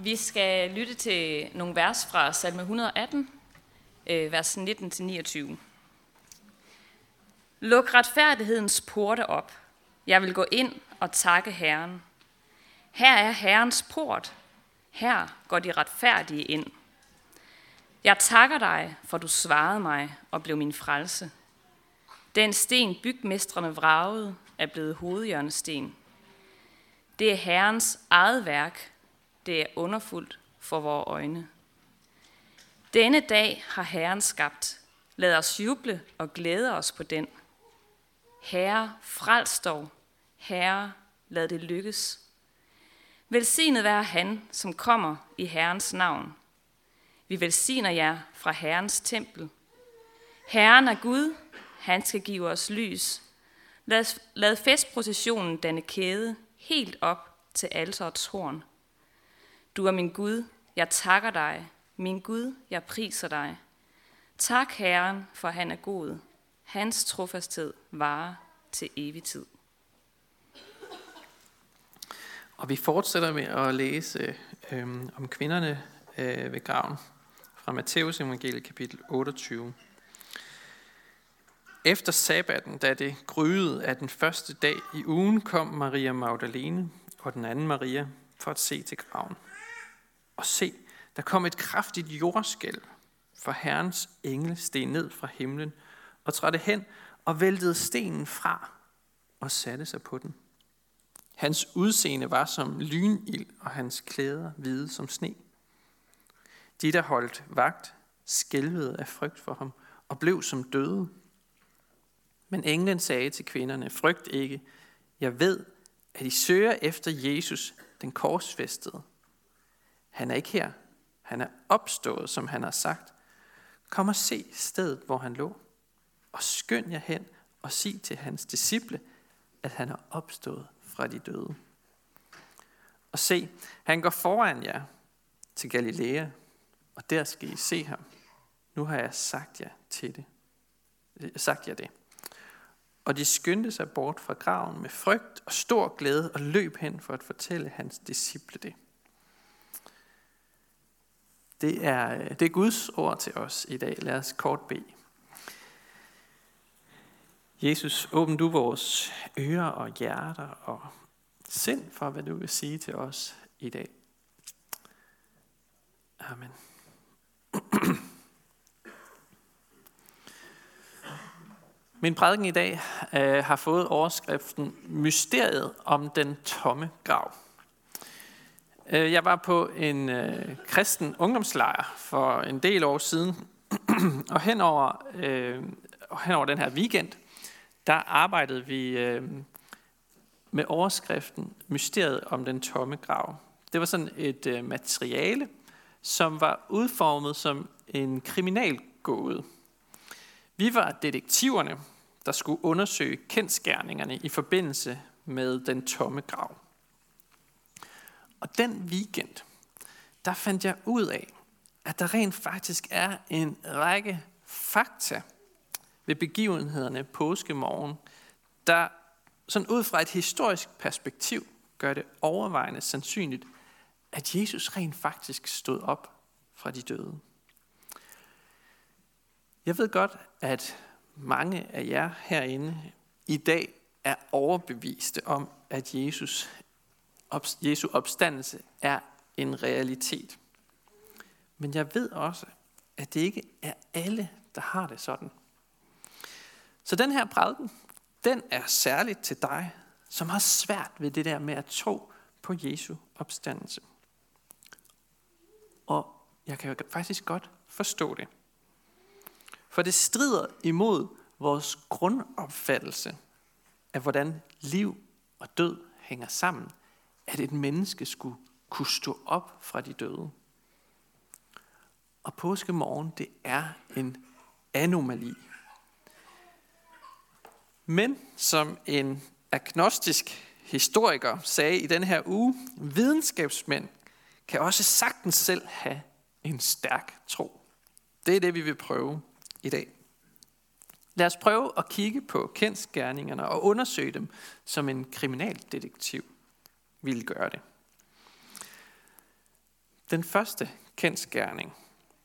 Vi skal lytte til nogle vers fra salme 118, øh, vers 19-29. Luk retfærdighedens porte op. Jeg vil gå ind og takke Herren. Her er Herrens port. Her går de retfærdige ind. Jeg takker dig, for du svarede mig og blev min frelse. Den sten bygmestrene vragede er blevet hovedhjørnesten. Det er Herrens eget værk. Det er underfuldt for vores øjne. Denne dag har Herren skabt. Lad os juble og glæde os på den. Herre, frels dog. Herre, lad det lykkes. Velsignet være han, som kommer i Herrens navn. Vi velsigner jer fra Herrens tempel. Herren er Gud, han skal give os lys. Lad, lad festprocessionen danne kæde helt op til alterets horn. Du er min Gud, jeg takker dig. Min Gud, jeg priser dig. Tak Herren, for han er god. Hans trofasthed varer til evig tid. Og vi fortsætter med at læse øh, om kvinderne øh, ved graven fra Matteus evangeliet kapitel 28. Efter sabbaten, da det gryede af den første dag i ugen, kom Maria Magdalene og den anden Maria for at se til graven. Og se, der kom et kraftigt jordskælv, for Herrens engel steg ned fra himlen og trådte hen og væltede stenen fra og satte sig på den. Hans udseende var som lynild, og hans klæder hvide som sne. De, der holdt vagt, skælvede af frygt for ham og blev som døde. Men englen sagde til kvinderne, frygt ikke, jeg ved, at I søger efter Jesus, den korsfæstede. Han er ikke her. Han er opstået, som han har sagt. Kom og se stedet, hvor han lå. Og skynd jer hen og sig til hans disciple, at han er opstået fra de døde. Og se, han går foran jer til Galilea, og der skal I se ham. Nu har jeg sagt jer til det. Øh, sagt jer det. Og de skyndte sig bort fra graven med frygt og stor glæde og løb hen for at fortælle hans disciple det. Det er, det er Guds ord til os i dag. Lad os kort bede. Jesus, åbn du vores ører og hjerter og sind for, hvad du vil sige til os i dag. Amen. Min prædiken i dag øh, har fået overskriften Mysteriet om den tomme grav. Øh, jeg var på en øh, kristen ungdomslejr for en del år siden, og henover, øh, henover den her weekend, der arbejdede vi øh, med overskriften Mysteriet om den tomme grav. Det var sådan et øh, materiale, som var udformet som en kriminalgåde. Vi var detektiverne, der skulle undersøge kendskærningerne i forbindelse med den tomme grav. Og den weekend, der fandt jeg ud af, at der rent faktisk er en række fakta ved begivenhederne påskemorgen, der sådan ud fra et historisk perspektiv gør det overvejende sandsynligt, at Jesus rent faktisk stod op fra de døde. Jeg ved godt, at mange af jer herinde i dag er overbeviste om, at Jesus, Jesu opstandelse er en realitet. Men jeg ved også, at det ikke er alle, der har det sådan. Så den her prædiken, den er særligt til dig, som har svært ved det der med at tro på Jesu opstandelse. Og jeg kan jo faktisk godt forstå det. For det strider imod vores grundopfattelse af, hvordan liv og død hænger sammen, at et menneske skulle kunne stå op fra de døde. Og påskemorgen, det er en anomali. Men som en agnostisk historiker sagde i den her uge, videnskabsmænd kan også sagtens selv have en stærk tro. Det er det, vi vil prøve i dag. Lad os prøve at kigge på kendskærningerne og undersøge dem, som en kriminaldetektiv ville gøre det. Den første kendskærning,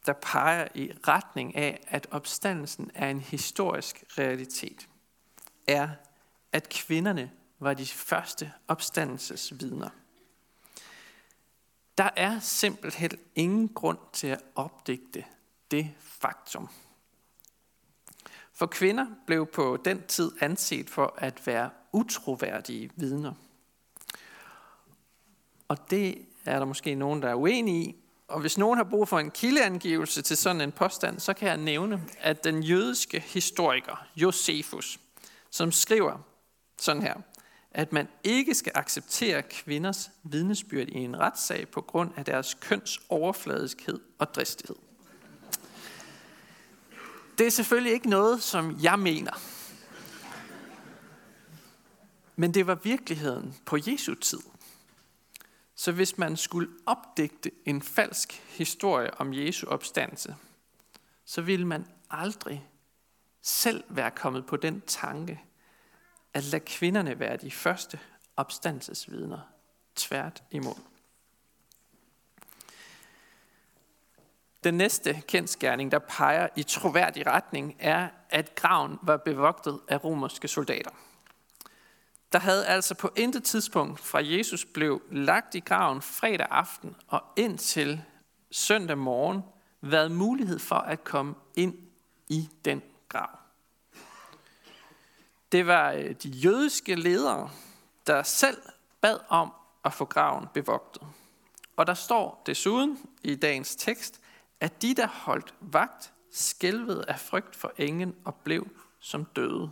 der peger i retning af, at opstandelsen er en historisk realitet, er, at kvinderne var de første opstandelsesvidner. Der er simpelthen ingen grund til at opdigte det faktum. For kvinder blev på den tid anset for at være utroværdige vidner. Og det er der måske nogen, der er uenige i. Og hvis nogen har brug for en kildeangivelse til sådan en påstand, så kan jeg nævne, at den jødiske historiker Josefus, som skriver sådan her, at man ikke skal acceptere kvinders vidnesbyrd i en retssag på grund af deres køns overfladiskhed og dristighed. Det er selvfølgelig ikke noget, som jeg mener. Men det var virkeligheden på Jesu tid. Så hvis man skulle opdigte en falsk historie om Jesu opstandelse, så ville man aldrig selv være kommet på den tanke, at lade kvinderne være de første opstandelsesvidner. Tvært imod. Den næste kendskærning, der peger i troværdig retning, er, at graven var bevogtet af romerske soldater. Der havde altså på intet tidspunkt fra Jesus blev lagt i graven fredag aften og indtil søndag morgen været mulighed for at komme ind i den grav. Det var øh, de jødiske ledere, der selv bad om at få graven bevogtet. Og der står desuden i dagens tekst, at de, der holdt vagt, skælvede af frygt for engen og blev som døde.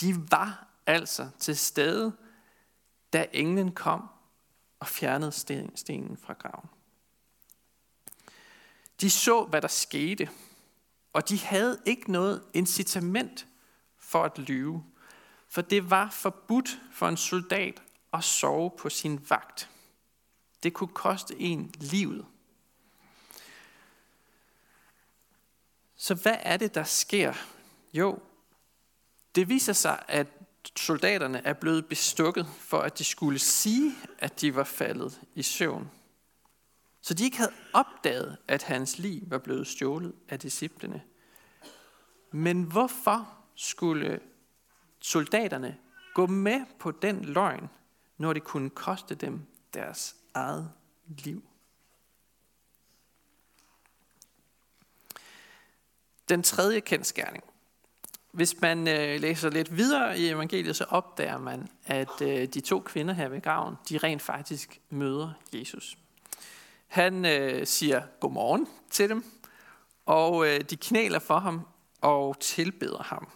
De var altså til stede, da englen kom og fjernede stenen fra graven. De så, hvad der skete, og de havde ikke noget incitament for at lyve, for det var forbudt for en soldat at sove på sin vagt. Det kunne koste en livet. Så hvad er det, der sker? Jo, det viser sig, at soldaterne er blevet bestukket for, at de skulle sige, at de var faldet i søvn. Så de ikke havde opdaget, at hans liv var blevet stjålet af disciplene. Men hvorfor skulle soldaterne gå med på den løgn, når det kunne koste dem deres eget liv? Den tredje kendskærning. Hvis man øh, læser lidt videre i evangeliet, så opdager man, at øh, de to kvinder her ved graven, de rent faktisk møder Jesus. Han øh, siger godmorgen til dem, og øh, de knæler for ham og tilbeder ham.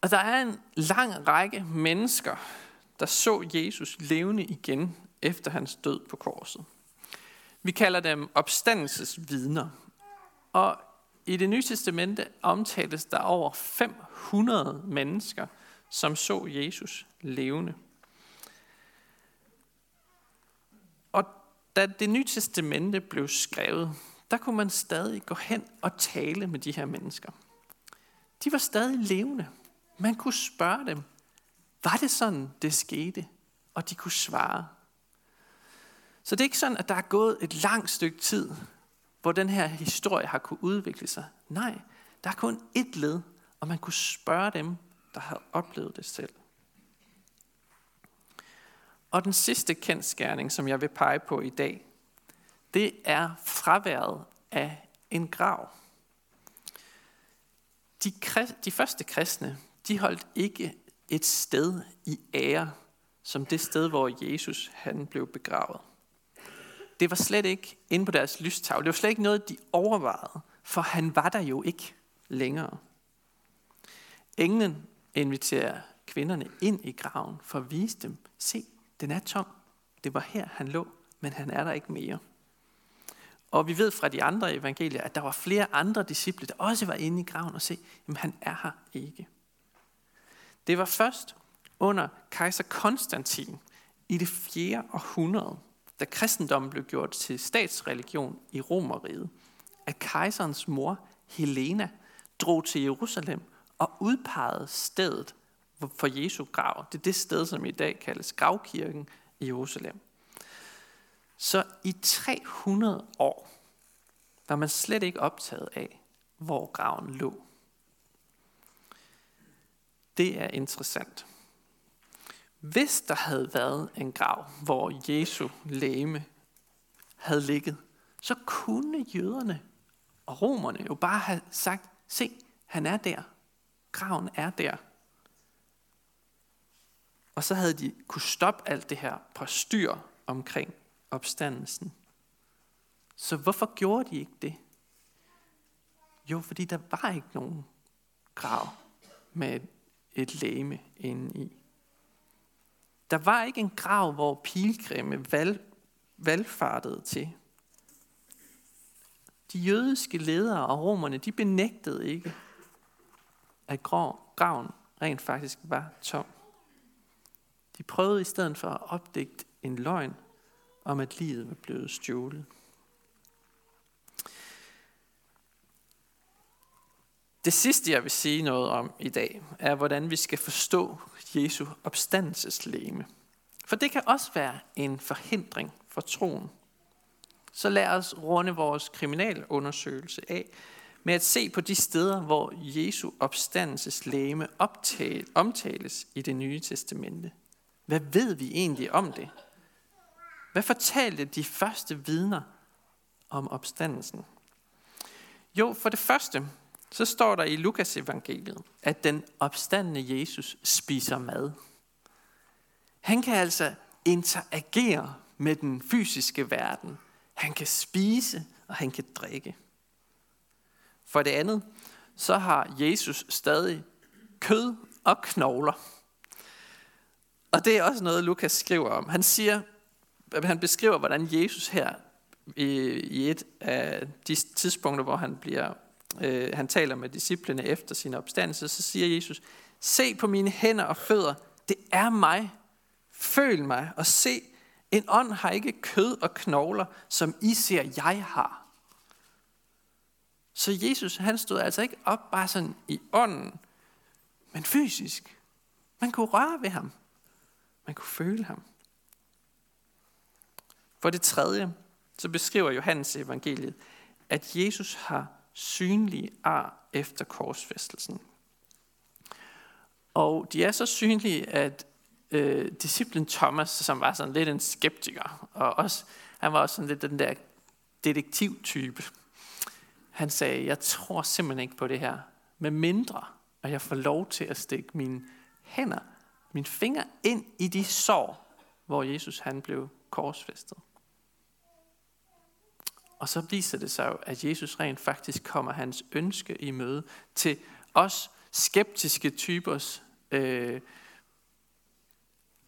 Og der er en lang række mennesker, der så Jesus levende igen efter hans død på korset. Vi kalder dem opstandelsesvidner. Og i det nye testamente omtales der over 500 mennesker, som så Jesus levende. Og da det nye testamente blev skrevet, der kunne man stadig gå hen og tale med de her mennesker. De var stadig levende. Man kunne spørge dem, var det sådan, det skete? Og de kunne svare. Så det er ikke sådan, at der er gået et langt stykke tid, hvor den her historie har kunne udvikle sig. Nej, der er kun et led, og man kunne spørge dem, der har oplevet det selv. Og den sidste kendskærning, som jeg vil pege på i dag, det er fraværet af en grav. De, de første kristne, de holdt ikke et sted i ære, som det sted, hvor Jesus han blev begravet det var slet ikke inde på deres lystavle. Det var slet ikke noget, de overvejede, for han var der jo ikke længere. Englen inviterer kvinderne ind i graven for at vise dem, se, den er tom. Det var her, han lå, men han er der ikke mere. Og vi ved fra de andre evangelier, at der var flere andre disciple, der også var inde i graven og se, at han er her ikke. Det var først under kejser Konstantin i det 4. århundrede, da kristendommen blev gjort til statsreligion i Romeriet, at kejserens mor, Helena, drog til Jerusalem og udpegede stedet for Jesu grav. Det er det sted, som i dag kaldes gravkirken i Jerusalem. Så i 300 år var man slet ikke optaget af, hvor graven lå. Det er interessant. Hvis der havde været en grav, hvor Jesu læme havde ligget, så kunne jøderne og romerne jo bare have sagt, se, han er der. Graven er der. Og så havde de kunne stoppe alt det her på styr omkring opstandelsen. Så hvorfor gjorde de ikke det? Jo, fordi der var ikke nogen grav med et læme inde i. Der var ikke en grav, hvor pilgrimme valg, valgfartede til. De jødiske ledere og romerne, de benægtede ikke, at graven rent faktisk var tom. De prøvede i stedet for at opdægte en løgn om, at livet var blevet stjålet. Det sidste, jeg vil sige noget om i dag, er, hvordan vi skal forstå Jesu opstandelseslæme. For det kan også være en forhindring for troen. Så lad os runde vores kriminalundersøgelse af med at se på de steder, hvor Jesu opstandelseslæme omtales i det nye testamente. Hvad ved vi egentlig om det? Hvad fortalte de første vidner om opstandelsen? Jo, for det første, så står der i Lukas evangeliet, at den opstandende Jesus spiser mad. Han kan altså interagere med den fysiske verden. Han kan spise, og han kan drikke. For det andet, så har Jesus stadig kød og knogler. Og det er også noget, Lukas skriver om. Han siger, han beskriver, hvordan Jesus her i et af de tidspunkter, hvor han bliver øh, han taler med disciplene efter sin opstandelse, så siger Jesus, se på mine hænder og fødder, det er mig. Føl mig og se, en ånd har ikke kød og knogler, som I ser, jeg har. Så Jesus, han stod altså ikke op bare sådan i ånden, men fysisk. Man kunne røre ved ham. Man kunne føle ham. For det tredje, så beskriver Johannes evangeliet, at Jesus har synlige ar efter korsfæstelsen. Og de er så synlige, at øh, disciplen Thomas, som var sådan lidt en skeptiker, og også, han var også sådan lidt den der detektivtype, han sagde, jeg tror simpelthen ikke på det her, med mindre, at jeg får lov til at stikke mine hænder, mine fingre ind i de sår, hvor Jesus han blev korsfæstet. Og så viser det sig jo, at Jesus rent faktisk kommer hans ønske i møde til os skeptiske typers øh,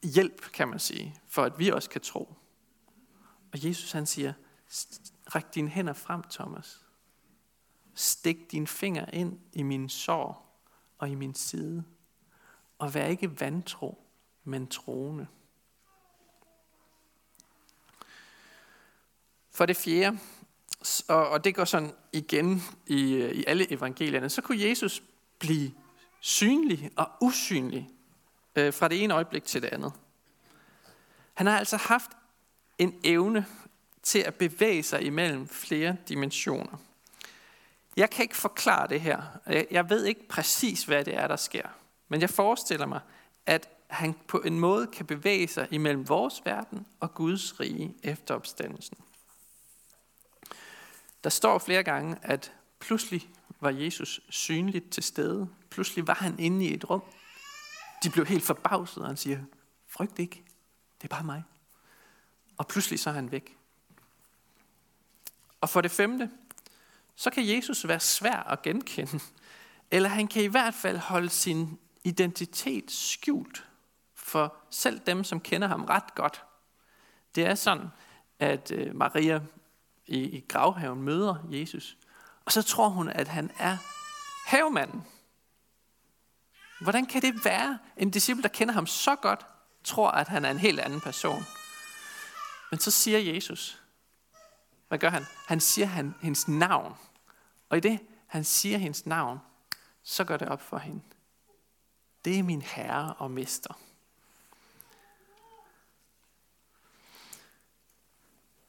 hjælp, kan man sige, for at vi også kan tro. Og Jesus han siger, ræk dine hænder frem, Thomas. Stik dine fingre ind i min sår og i min side. Og vær ikke vantro, men troende. For det fjerde, og, og det går sådan igen i, øh, i alle evangelierne, så kunne Jesus blive synlig og usynlig øh, fra det ene øjeblik til det andet. Han har altså haft en evne til at bevæge sig imellem flere dimensioner. Jeg kan ikke forklare det her. Jeg ved ikke præcis, hvad det er, der sker. Men jeg forestiller mig, at han på en måde kan bevæge sig imellem vores verden og Guds rige efter opstandelsen. Der står flere gange, at pludselig var Jesus synligt til stede. Pludselig var han inde i et rum. De blev helt forbavset, og han siger, frygt ikke, det er bare mig. Og pludselig så er han væk. Og for det femte, så kan Jesus være svær at genkende. Eller han kan i hvert fald holde sin identitet skjult for selv dem, som kender ham ret godt. Det er sådan, at øh, Maria i, i gravhaven møder Jesus, og så tror hun, at han er havemanden. Hvordan kan det være? En disciple, der kender ham så godt, tror, at han er en helt anden person. Men så siger Jesus, hvad gør han? Han siger han, hendes navn. Og i det, han siger hendes navn, så går det op for hende. Det er min herre og mester.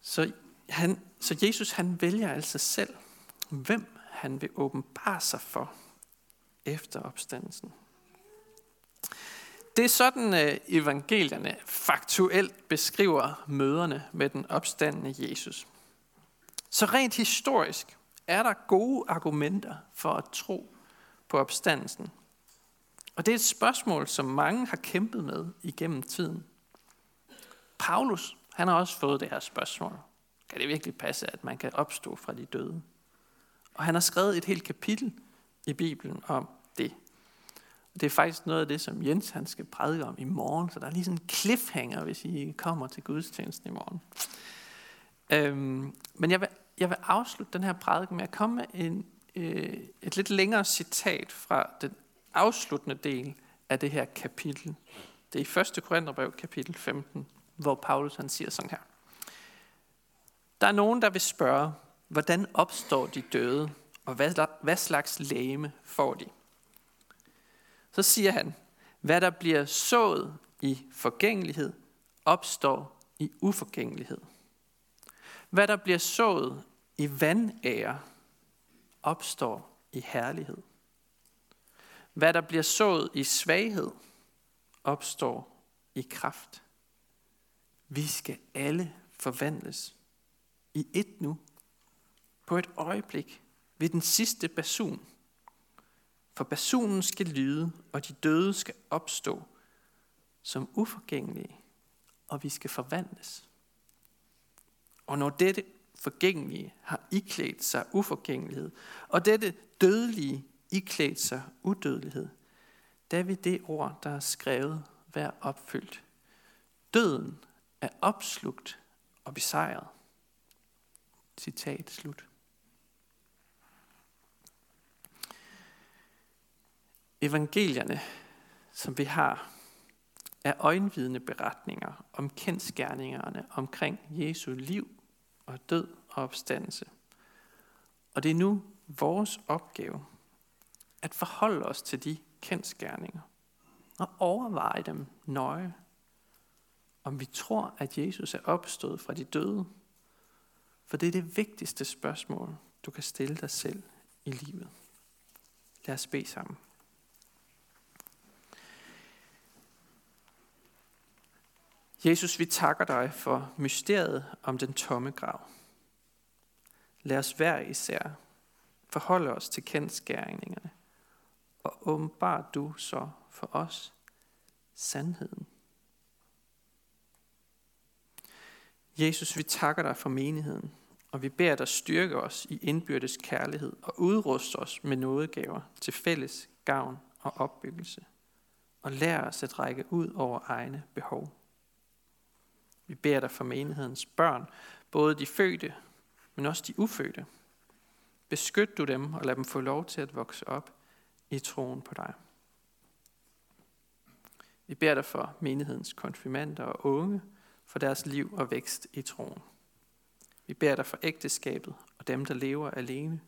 Så, han, så Jesus han vælger altså selv, hvem han vil åbenbare sig for efter opstandelsen. Det er sådan, øh, evangelierne faktuelt beskriver møderne med den opstandende Jesus. Så rent historisk er der gode argumenter for at tro på opstandelsen. Og det er et spørgsmål, som mange har kæmpet med igennem tiden. Paulus, han har også fået det her spørgsmål. Kan det virkelig passe, at man kan opstå fra de døde? Og han har skrevet et helt kapitel i Bibelen om det. Det er faktisk noget af det, som Jens han skal prædike om i morgen, så der er lige sådan en cliffhanger, hvis I kommer til gudstjenesten i morgen. Øhm, men jeg vil, jeg vil afslutte den her prædiken med at komme med en, øh, et lidt længere citat fra den afsluttende del af det her kapitel. Det er i 1. Korintherbrev, kapitel 15, hvor Paulus han siger sådan her. Der er nogen, der vil spørge, hvordan opstår de døde, og hvad, hvad slags læme får de? Så siger han, hvad der bliver sået i forgængelighed, opstår i uforgængelighed. Hvad der bliver sået i vandære, opstår i herlighed. Hvad der bliver sået i svaghed, opstår i kraft. Vi skal alle forvandles i et nu, på et øjeblik, ved den sidste basun. For basunen skal lyde, og de døde skal opstå som uforgængelige, og vi skal forvandles. Og når dette forgængelige har iklædt sig uforgængelighed, og dette dødelige iklædt sig udødelighed, da vil det ord, der er skrevet, være opfyldt. Døden er opslugt og besejret. Citat slut. Evangelierne, som vi har, er øjenvidende beretninger om kendskærningerne omkring Jesu liv og død og opstandelse. Og det er nu vores opgave at forholde os til de kendskærninger og overveje dem nøje. Om vi tror, at Jesus er opstået fra de døde. For det er det vigtigste spørgsmål, du kan stille dig selv i livet. Lad os bede sammen. Jesus, vi takker dig for mysteriet om den tomme grav. Lad os hver især forholde os til kendskærningerne, og åbenbar du så for os sandheden. Jesus, vi takker dig for menigheden, og vi beder dig styrke os i indbyrdes kærlighed og udruste os med nådegaver til fælles gavn og opbyggelse, og lær os at række ud over egne behov. Vi beder dig for menighedens børn, både de fødte, men også de ufødte. Beskyt du dem og lad dem få lov til at vokse op i troen på dig. Vi beder dig for menighedens konfirmander og unge, for deres liv og vækst i troen. Vi beder dig for ægteskabet og dem, der lever alene.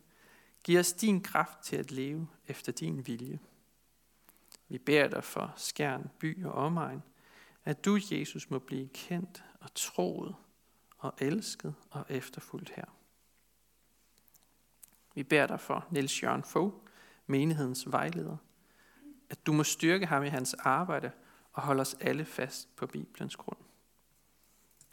Giv os din kraft til at leve efter din vilje. Vi beder dig for skærn, by og omegn, at du, Jesus, må blive kendt og troet og elsket og efterfulgt her. Vi beder dig for Niels Jørgen Fogh, menighedens vejleder, at du må styrke ham i hans arbejde og holde os alle fast på Bibelens grund.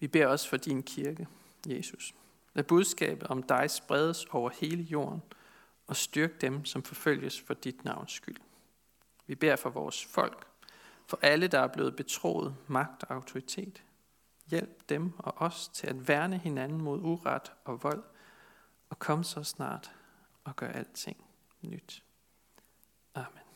Vi beder også for din kirke, Jesus. Lad budskabet om dig spredes over hele jorden, og styrk dem, som forfølges for dit navns skyld. Vi beder for vores folk, for alle, der er blevet betroet magt og autoritet. Hjælp dem og os til at værne hinanden mod uret og vold, og kom så snart og gør alting nyt. Amen.